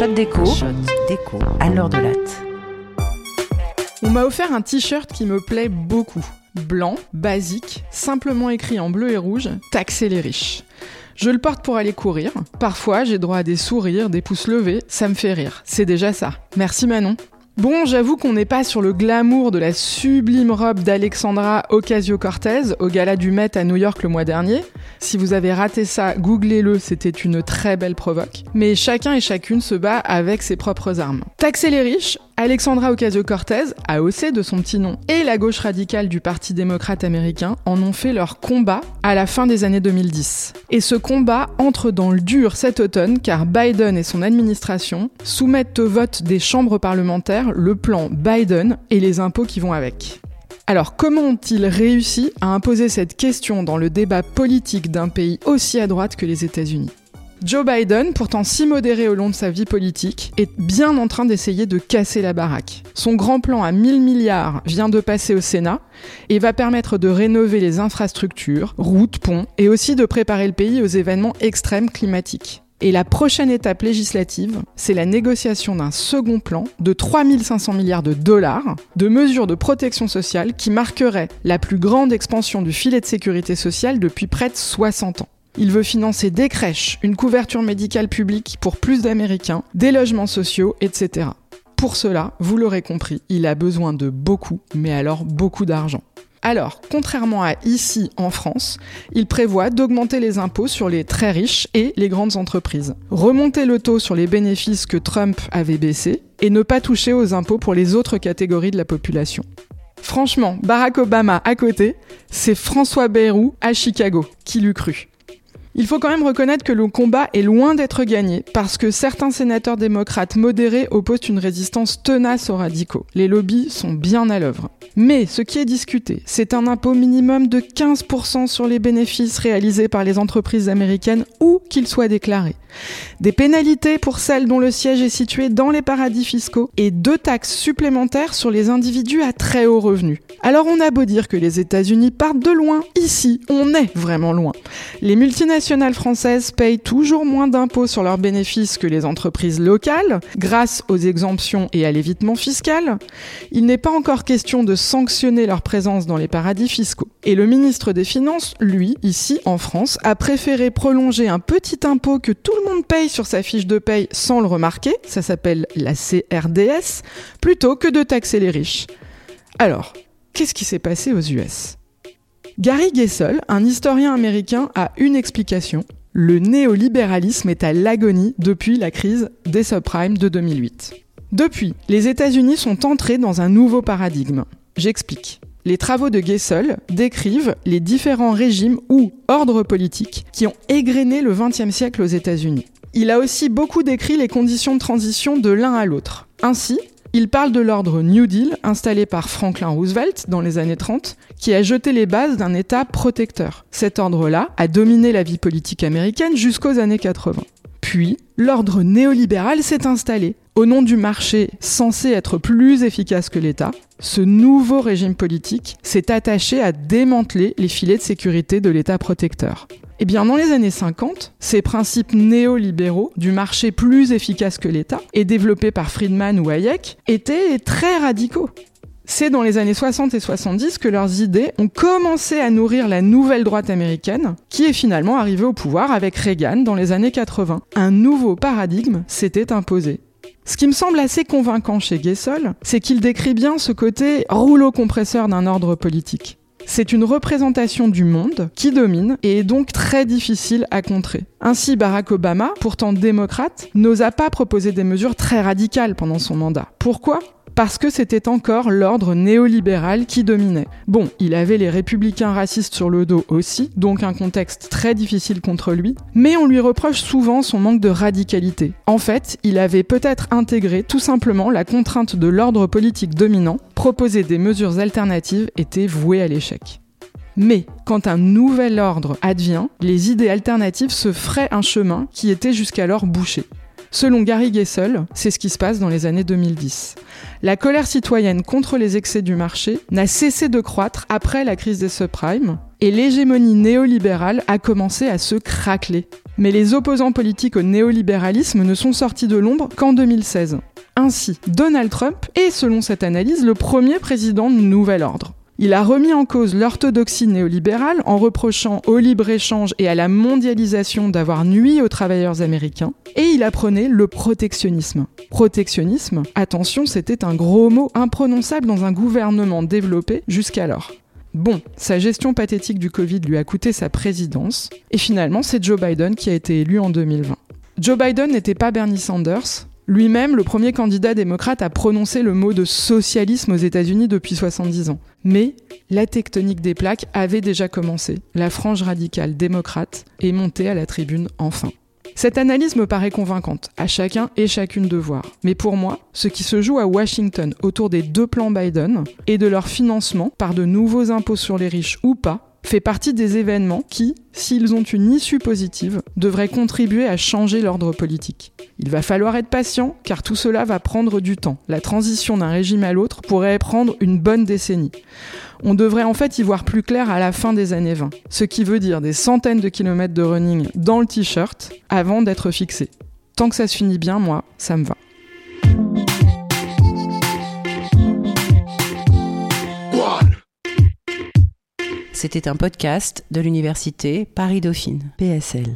Shot déco. Shot déco. À l'heure de latte. On m'a offert un t-shirt qui me plaît beaucoup. Blanc, basique, simplement écrit en bleu et rouge, taxer les riches. Je le porte pour aller courir. Parfois, j'ai droit à des sourires, des pouces levés, ça me fait rire. C'est déjà ça. Merci Manon. Bon, j'avoue qu'on n'est pas sur le glamour de la sublime robe d'Alexandra Ocasio-Cortez au gala du Met à New York le mois dernier. Si vous avez raté ça, googlez-le, c'était une très belle provoque. Mais chacun et chacune se bat avec ses propres armes. Taxer les riches, Alexandra Ocasio-Cortez, AOC de son petit nom, et la gauche radicale du Parti démocrate américain en ont fait leur combat à la fin des années 2010. Et ce combat entre dans le dur cet automne car Biden et son administration soumettent au vote des chambres parlementaires le plan Biden et les impôts qui vont avec. Alors comment ont-ils réussi à imposer cette question dans le débat politique d'un pays aussi à droite que les États-Unis? Joe Biden, pourtant si modéré au long de sa vie politique, est bien en train d'essayer de casser la baraque. Son grand plan à 1000 milliards vient de passer au Sénat et va permettre de rénover les infrastructures, routes, ponts, et aussi de préparer le pays aux événements extrêmes climatiques. Et la prochaine étape législative, c'est la négociation d'un second plan de 3500 milliards de dollars de mesures de protection sociale qui marquerait la plus grande expansion du filet de sécurité sociale depuis près de 60 ans. Il veut financer des crèches, une couverture médicale publique pour plus d'Américains, des logements sociaux, etc. Pour cela, vous l'aurez compris, il a besoin de beaucoup, mais alors beaucoup d'argent. Alors, contrairement à ici en France, il prévoit d'augmenter les impôts sur les très riches et les grandes entreprises, remonter le taux sur les bénéfices que Trump avait baissé et ne pas toucher aux impôts pour les autres catégories de la population. Franchement, Barack Obama à côté, c'est François Bayrou à Chicago, qui l'eût cru. Il faut quand même reconnaître que le combat est loin d'être gagné parce que certains sénateurs démocrates modérés opposent une résistance tenace aux radicaux. Les lobbies sont bien à l'œuvre. Mais ce qui est discuté, c'est un impôt minimum de 15% sur les bénéfices réalisés par les entreprises américaines où qu'ils soient déclarés. Des pénalités pour celles dont le siège est situé dans les paradis fiscaux et deux taxes supplémentaires sur les individus à très haut revenu. Alors on a beau dire que les États-Unis partent de loin, ici on est vraiment loin. Les multinationales françaises payent toujours moins d'impôts sur leurs bénéfices que les entreprises locales, grâce aux exemptions et à l'évitement fiscal. Il n'est pas encore question de sanctionner leur présence dans les paradis fiscaux. Et le ministre des Finances, lui, ici en France, a préféré prolonger un petit impôt que tout le monde paye sur sa fiche de paye sans le remarquer, ça s'appelle la CRDS, plutôt que de taxer les riches. Alors, qu'est-ce qui s'est passé aux US Gary Gessel, un historien américain, a une explication. Le néolibéralisme est à l'agonie depuis la crise des subprimes de 2008. Depuis, les États-Unis sont entrés dans un nouveau paradigme. J'explique. Les travaux de Gessel décrivent les différents régimes ou ordres politiques qui ont égrené le XXe siècle aux États-Unis. Il a aussi beaucoup décrit les conditions de transition de l'un à l'autre. Ainsi, il parle de l'ordre New Deal installé par Franklin Roosevelt dans les années 30, qui a jeté les bases d'un État protecteur. Cet ordre-là a dominé la vie politique américaine jusqu'aux années 80. Puis, l'ordre néolibéral s'est installé. Au nom du marché censé être plus efficace que l'État, ce nouveau régime politique s'est attaché à démanteler les filets de sécurité de l'État protecteur. Eh bien, dans les années 50, ces principes néolibéraux du marché plus efficace que l'État, et développés par Friedman ou Hayek, étaient très radicaux. C'est dans les années 60 et 70 que leurs idées ont commencé à nourrir la nouvelle droite américaine, qui est finalement arrivée au pouvoir avec Reagan dans les années 80. Un nouveau paradigme s'était imposé. Ce qui me semble assez convaincant chez Gessel, c'est qu'il décrit bien ce côté rouleau compresseur d'un ordre politique. C'est une représentation du monde qui domine et est donc très difficile à contrer. Ainsi, Barack Obama, pourtant démocrate, n'osa pas proposer des mesures très radicales pendant son mandat. Pourquoi? Parce que c'était encore l'ordre néolibéral qui dominait. Bon, il avait les républicains racistes sur le dos aussi, donc un contexte très difficile contre lui, mais on lui reproche souvent son manque de radicalité. En fait, il avait peut-être intégré tout simplement la contrainte de l'ordre politique dominant, proposer des mesures alternatives était voué à l'échec. Mais quand un nouvel ordre advient, les idées alternatives se feraient un chemin qui était jusqu'alors bouché. Selon Gary Gessel, c'est ce qui se passe dans les années 2010. La colère citoyenne contre les excès du marché n'a cessé de croître après la crise des subprimes et l'hégémonie néolibérale a commencé à se craqueler. Mais les opposants politiques au néolibéralisme ne sont sortis de l'ombre qu'en 2016. Ainsi, Donald Trump est, selon cette analyse, le premier président de Nouvel Ordre. Il a remis en cause l'orthodoxie néolibérale en reprochant au libre-échange et à la mondialisation d'avoir nui aux travailleurs américains, et il apprenait le protectionnisme. Protectionnisme, attention, c'était un gros mot imprononçable dans un gouvernement développé jusqu'alors. Bon, sa gestion pathétique du Covid lui a coûté sa présidence, et finalement c'est Joe Biden qui a été élu en 2020. Joe Biden n'était pas Bernie Sanders, lui-même, le premier candidat démocrate, a prononcé le mot de socialisme aux États-Unis depuis 70 ans. Mais la tectonique des plaques avait déjà commencé. La frange radicale démocrate est montée à la tribune enfin. Cette analyse me paraît convaincante, à chacun et chacune de voir. Mais pour moi, ce qui se joue à Washington autour des deux plans Biden et de leur financement par de nouveaux impôts sur les riches ou pas, fait partie des événements qui, s'ils ont une issue positive, devraient contribuer à changer l'ordre politique. Il va falloir être patient car tout cela va prendre du temps. La transition d'un régime à l'autre pourrait prendre une bonne décennie. On devrait en fait y voir plus clair à la fin des années 20, ce qui veut dire des centaines de kilomètres de running dans le t-shirt avant d'être fixé. Tant que ça se finit bien, moi, ça me va. C'était un podcast de l'université Paris-Dauphine, PSL.